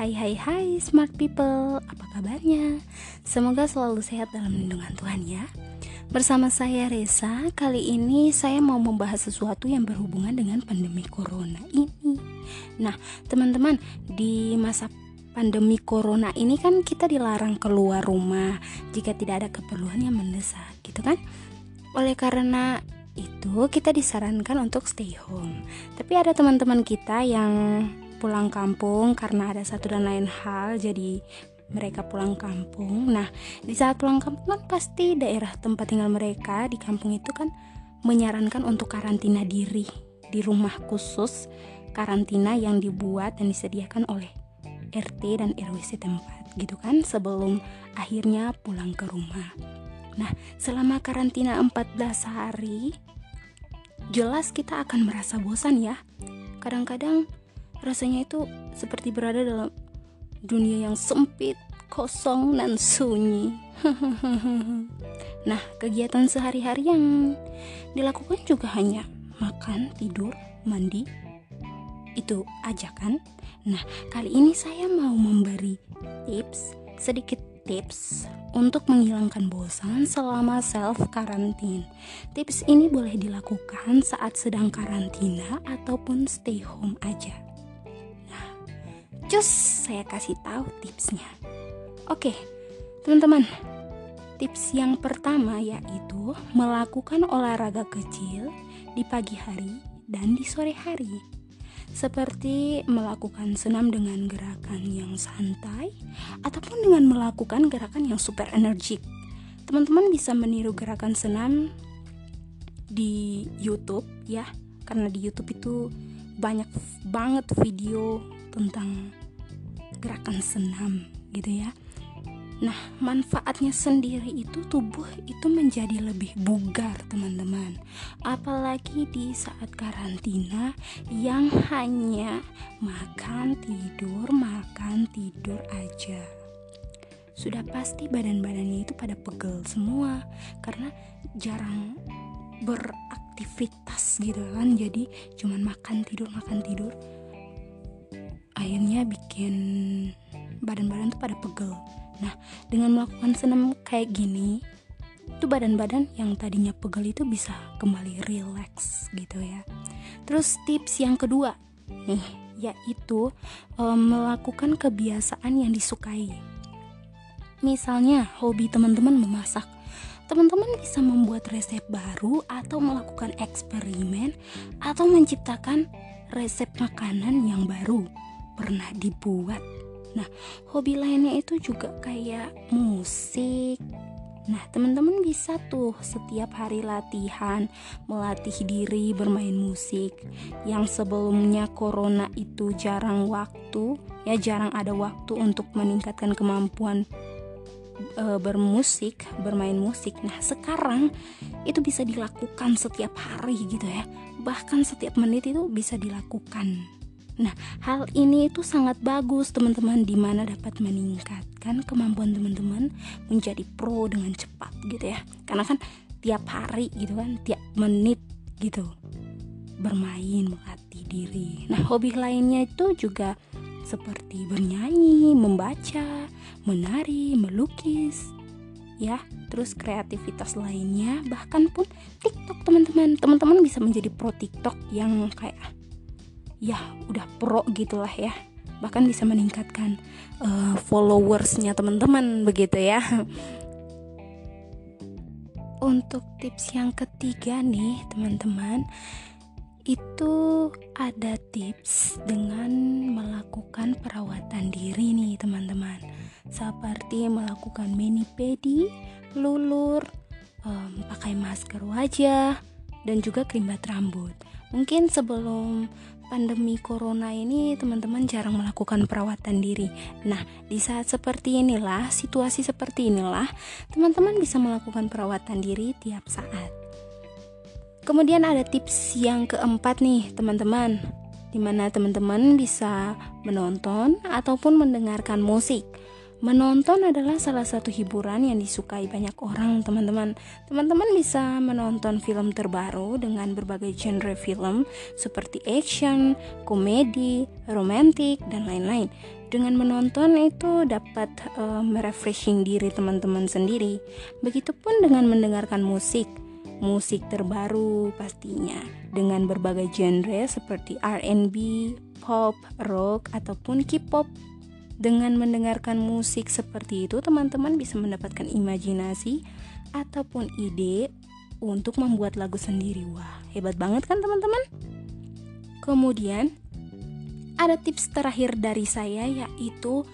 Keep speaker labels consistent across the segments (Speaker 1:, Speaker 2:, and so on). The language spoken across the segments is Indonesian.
Speaker 1: Hai hai hai smart people, apa kabarnya? Semoga selalu sehat dalam lindungan Tuhan ya. Bersama saya Reza, kali ini saya mau membahas sesuatu yang berhubungan dengan pandemi corona ini. Nah teman-teman, di masa pandemi corona ini kan kita dilarang keluar rumah Jika tidak ada keperluan yang mendesak gitu kan? Oleh karena itu kita disarankan untuk stay home. Tapi ada teman-teman kita yang pulang kampung karena ada satu dan lain hal jadi mereka pulang kampung. Nah, di saat pulang kampung kan pasti daerah tempat tinggal mereka di kampung itu kan menyarankan untuk karantina diri di rumah khusus karantina yang dibuat dan disediakan oleh RT dan RW setempat gitu kan sebelum akhirnya pulang ke rumah. Nah, selama karantina 14 hari jelas kita akan merasa bosan ya. Kadang-kadang Rasanya itu seperti berada dalam dunia yang sempit, kosong, dan sunyi. nah, kegiatan sehari-hari yang dilakukan juga hanya makan, tidur, mandi. Itu aja kan? Nah, kali ini saya mau memberi tips, sedikit tips untuk menghilangkan bosan selama self karantin. Tips ini boleh dilakukan saat sedang karantina ataupun stay home aja. Cus, saya kasih tahu tipsnya. Oke, teman-teman. Tips yang pertama yaitu melakukan olahraga kecil di pagi hari dan di sore hari. Seperti melakukan senam dengan gerakan yang santai ataupun dengan melakukan gerakan yang super energik. Teman-teman bisa meniru gerakan senam di YouTube ya, karena di YouTube itu banyak banget video tentang gerakan senam gitu ya. Nah, manfaatnya sendiri itu tubuh itu menjadi lebih bugar, teman-teman. Apalagi di saat karantina yang hanya makan, tidur, makan, tidur aja. Sudah pasti badan-badannya itu pada pegel semua karena jarang beraktivitas gitu kan. Jadi cuman makan, tidur, makan, tidur akhirnya bikin badan-badan tuh pada pegel. Nah dengan melakukan senam kayak gini tuh badan-badan yang tadinya pegel itu bisa kembali relax gitu ya. Terus tips yang kedua nih yaitu um, melakukan kebiasaan yang disukai. Misalnya hobi teman-teman memasak. Teman-teman bisa membuat resep baru atau melakukan eksperimen atau menciptakan resep makanan yang baru pernah dibuat. Nah, hobi lainnya itu juga kayak musik. Nah, teman-teman bisa tuh setiap hari latihan, melatih diri bermain musik. Yang sebelumnya corona itu jarang waktu, ya jarang ada waktu untuk meningkatkan kemampuan e, bermusik, bermain musik. Nah, sekarang itu bisa dilakukan setiap hari gitu ya. Bahkan setiap menit itu bisa dilakukan. Nah, hal ini itu sangat bagus teman-teman di mana dapat meningkatkan kemampuan teman-teman menjadi pro dengan cepat gitu ya. Karena kan tiap hari gitu kan, tiap menit gitu bermain melatih diri. Nah, hobi lainnya itu juga seperti bernyanyi, membaca, menari, melukis, ya terus kreativitas lainnya bahkan pun TikTok teman-teman teman-teman bisa menjadi pro TikTok yang kayak ya udah pro gitulah ya. Bahkan bisa meningkatkan uh, followersnya teman-teman begitu ya. Untuk tips yang ketiga nih teman-teman itu ada tips dengan melakukan perawatan diri nih teman-teman. Seperti melakukan mani pedi, lulur, um, pakai masker wajah dan juga krim bat rambut. Mungkin sebelum pandemi corona ini teman-teman jarang melakukan perawatan diri. Nah, di saat seperti inilah, situasi seperti inilah, teman-teman bisa melakukan perawatan diri tiap saat. Kemudian ada tips yang keempat nih, teman-teman. Di mana teman-teman bisa menonton ataupun mendengarkan musik. Menonton adalah salah satu hiburan yang disukai banyak orang, teman-teman. Teman-teman bisa menonton film terbaru dengan berbagai genre film seperti action, komedi, romantik, dan lain-lain. Dengan menonton itu dapat uh, merefreshing diri teman-teman sendiri. Begitupun dengan mendengarkan musik musik terbaru pastinya dengan berbagai genre seperti R&B, pop, rock ataupun K-pop dengan mendengarkan musik seperti itu, teman-teman bisa mendapatkan imajinasi ataupun ide untuk membuat lagu sendiri. Wah, hebat banget kan teman-teman? Kemudian ada tips terakhir dari saya yaitu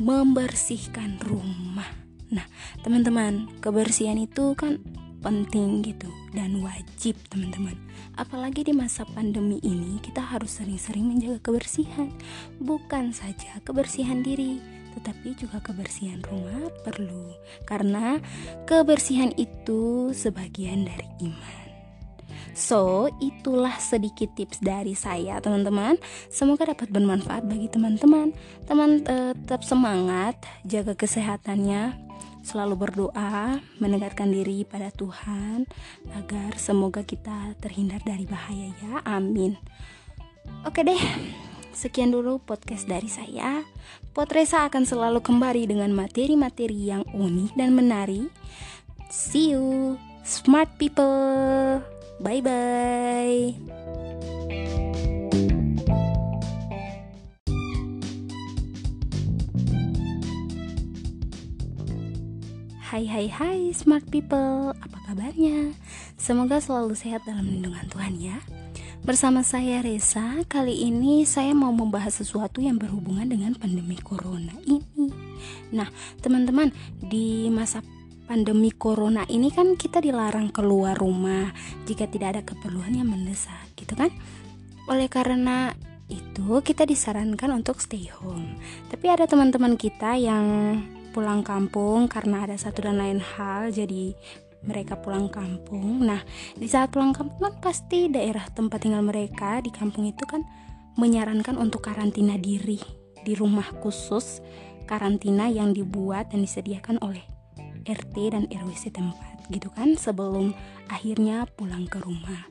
Speaker 1: membersihkan rumah. Nah, teman-teman, kebersihan itu kan penting gitu dan wajib teman-teman. Apalagi di masa pandemi ini kita harus sering-sering menjaga kebersihan. Bukan saja kebersihan diri tetapi juga kebersihan rumah perlu. Karena kebersihan itu sebagian dari iman. So, itulah sedikit tips dari saya, teman-teman. Semoga dapat bermanfaat bagi teman-teman. Teman uh, tetap semangat, jaga kesehatannya, selalu berdoa, mendekatkan diri pada Tuhan agar semoga kita terhindar dari bahaya ya. Amin. Oke deh. Sekian dulu podcast dari saya. Potresa akan selalu kembali dengan materi-materi yang unik dan menarik. See you, smart people. Bye bye. Hai hai hai smart people, apa kabarnya? Semoga selalu sehat dalam lindungan Tuhan ya. Bersama saya Reza, kali ini saya mau membahas sesuatu yang berhubungan dengan pandemi corona ini. Nah teman-teman, di masa pandemi corona ini kan kita dilarang keluar rumah Jika tidak ada keperluan yang mendesak gitu kan? Oleh karena itu kita disarankan untuk stay home. Tapi ada teman-teman kita yang pulang kampung karena ada satu dan lain hal jadi mereka pulang kampung. Nah, di saat pulang kampung kan pasti daerah tempat tinggal mereka di kampung itu kan menyarankan untuk karantina diri di rumah khusus karantina yang dibuat dan disediakan oleh RT dan RW setempat gitu kan sebelum akhirnya pulang ke rumah.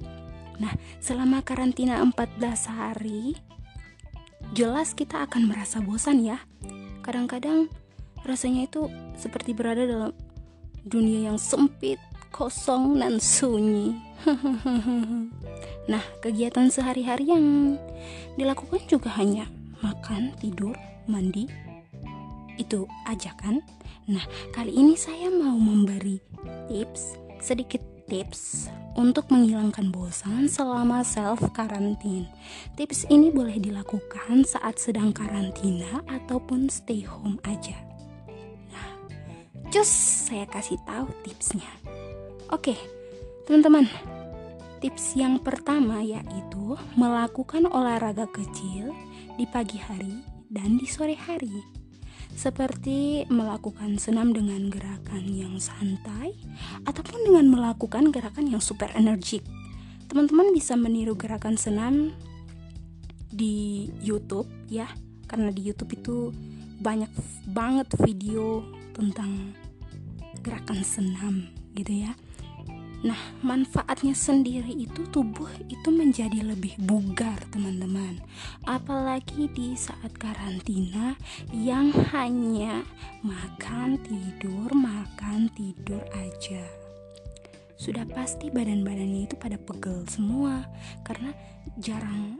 Speaker 1: Nah, selama karantina 14 hari jelas kita akan merasa bosan ya. Kadang-kadang rasanya itu seperti berada dalam dunia yang sempit, kosong dan sunyi. nah, kegiatan sehari-hari yang dilakukan juga hanya makan, tidur, mandi. Itu aja kan? Nah, kali ini saya mau memberi tips, sedikit tips untuk menghilangkan bosan selama self karantin. Tips ini boleh dilakukan saat sedang karantina ataupun stay home aja. Cus, saya kasih tahu tipsnya. Oke, teman-teman. Tips yang pertama yaitu melakukan olahraga kecil di pagi hari dan di sore hari. Seperti melakukan senam dengan gerakan yang santai ataupun dengan melakukan gerakan yang super energik. Teman-teman bisa meniru gerakan senam di YouTube ya, karena di YouTube itu banyak banget video tentang gerakan senam gitu ya. Nah, manfaatnya sendiri itu tubuh itu menjadi lebih bugar, teman-teman. Apalagi di saat karantina yang hanya makan, tidur, makan, tidur aja. Sudah pasti badan-badannya itu pada pegel semua karena jarang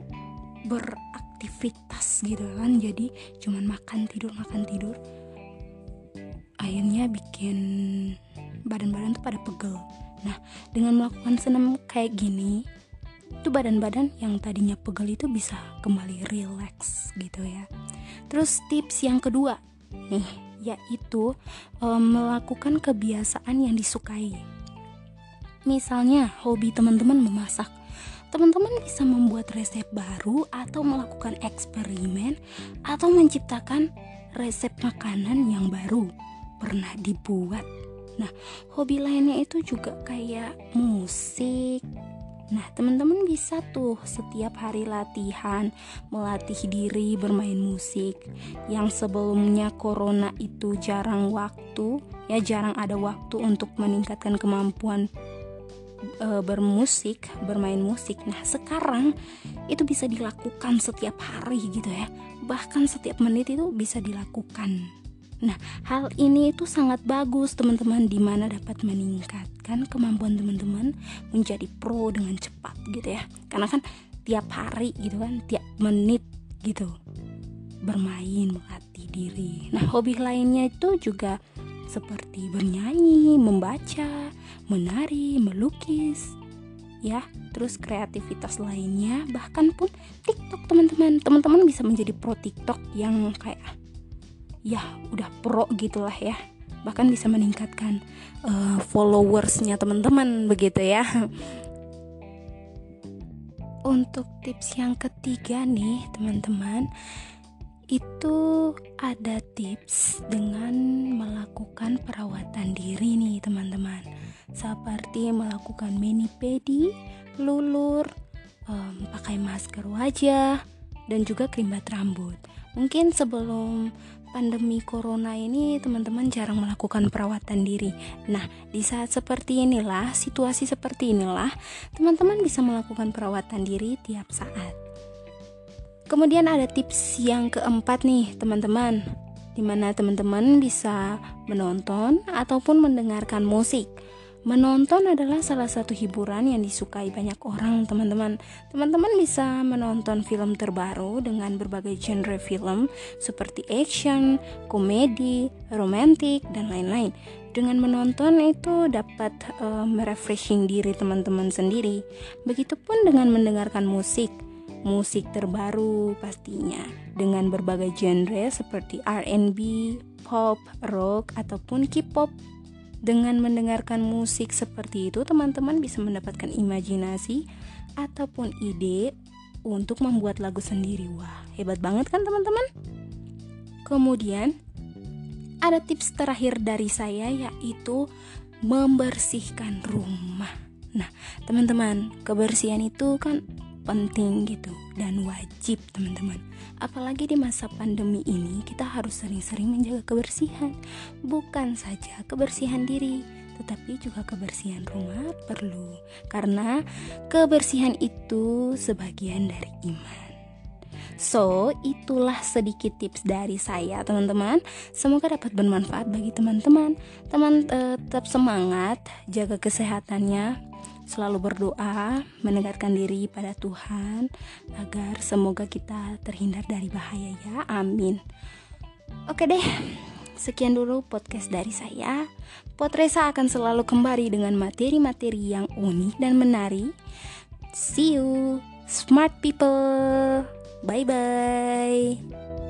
Speaker 1: beraktivitas gitu kan. Jadi cuman makan, tidur, makan, tidur akhirnya bikin badan-badan tuh pada pegel. Nah dengan melakukan senam kayak gini tuh badan-badan yang tadinya pegel itu bisa kembali relax gitu ya. Terus tips yang kedua nih yaitu um, melakukan kebiasaan yang disukai. Misalnya hobi teman-teman memasak. Teman-teman bisa membuat resep baru atau melakukan eksperimen atau menciptakan resep makanan yang baru pernah dibuat. Nah, hobi lainnya itu juga kayak musik, Nah, teman-teman bisa tuh setiap hari latihan, melatih diri bermain musik. Yang sebelumnya corona itu jarang waktu, ya jarang ada waktu untuk meningkatkan kemampuan e, bermusik, bermain musik. Nah, sekarang itu bisa dilakukan setiap hari gitu ya. Bahkan setiap menit itu bisa dilakukan. Nah, hal ini itu sangat bagus teman-teman di mana dapat meningkatkan kemampuan teman-teman menjadi pro dengan cepat gitu ya. Karena kan tiap hari gitu kan, tiap menit gitu bermain melatih diri. Nah, hobi lainnya itu juga seperti bernyanyi, membaca, menari, melukis, ya terus kreativitas lainnya bahkan pun TikTok teman-teman teman-teman bisa menjadi pro TikTok yang kayak ya udah pro gitulah ya. Bahkan bisa meningkatkan uh, followersnya teman-teman begitu ya. Untuk tips yang ketiga nih teman-teman itu ada tips dengan melakukan perawatan diri nih teman-teman. Seperti melakukan mani pedi, lulur, um, pakai masker wajah dan juga krim bat rambut. Mungkin sebelum pandemi corona ini teman-teman jarang melakukan perawatan diri. Nah, di saat seperti inilah, situasi seperti inilah, teman-teman bisa melakukan perawatan diri tiap saat. Kemudian ada tips yang keempat nih, teman-teman. Di mana teman-teman bisa menonton ataupun mendengarkan musik Menonton adalah salah satu hiburan yang disukai banyak orang, teman-teman. Teman-teman bisa menonton film terbaru dengan berbagai genre film seperti action, komedi, romantik, dan lain-lain. Dengan menonton itu dapat uh, merefreshing diri teman-teman sendiri. Begitupun dengan mendengarkan musik musik terbaru pastinya dengan berbagai genre seperti R&B, pop, rock ataupun K-pop dengan mendengarkan musik seperti itu, teman-teman bisa mendapatkan imajinasi ataupun ide untuk membuat lagu sendiri. Wah, hebat banget kan, teman-teman? Kemudian, ada tips terakhir dari saya yaitu membersihkan rumah. Nah, teman-teman, kebersihan itu kan penting gitu dan wajib teman-teman. Apalagi di masa pandemi ini kita harus sering-sering menjaga kebersihan. Bukan saja kebersihan diri tetapi juga kebersihan rumah perlu. Karena kebersihan itu sebagian dari iman. So, itulah sedikit tips dari saya, teman-teman. Semoga dapat bermanfaat bagi teman-teman. Teman uh, tetap semangat, jaga kesehatannya, selalu berdoa, mendekatkan diri pada Tuhan agar semoga kita terhindar dari bahaya ya. Amin. Oke deh. Sekian dulu podcast dari saya. Potresa akan selalu kembali dengan materi-materi yang unik dan menarik. See you, smart people. Bye bye.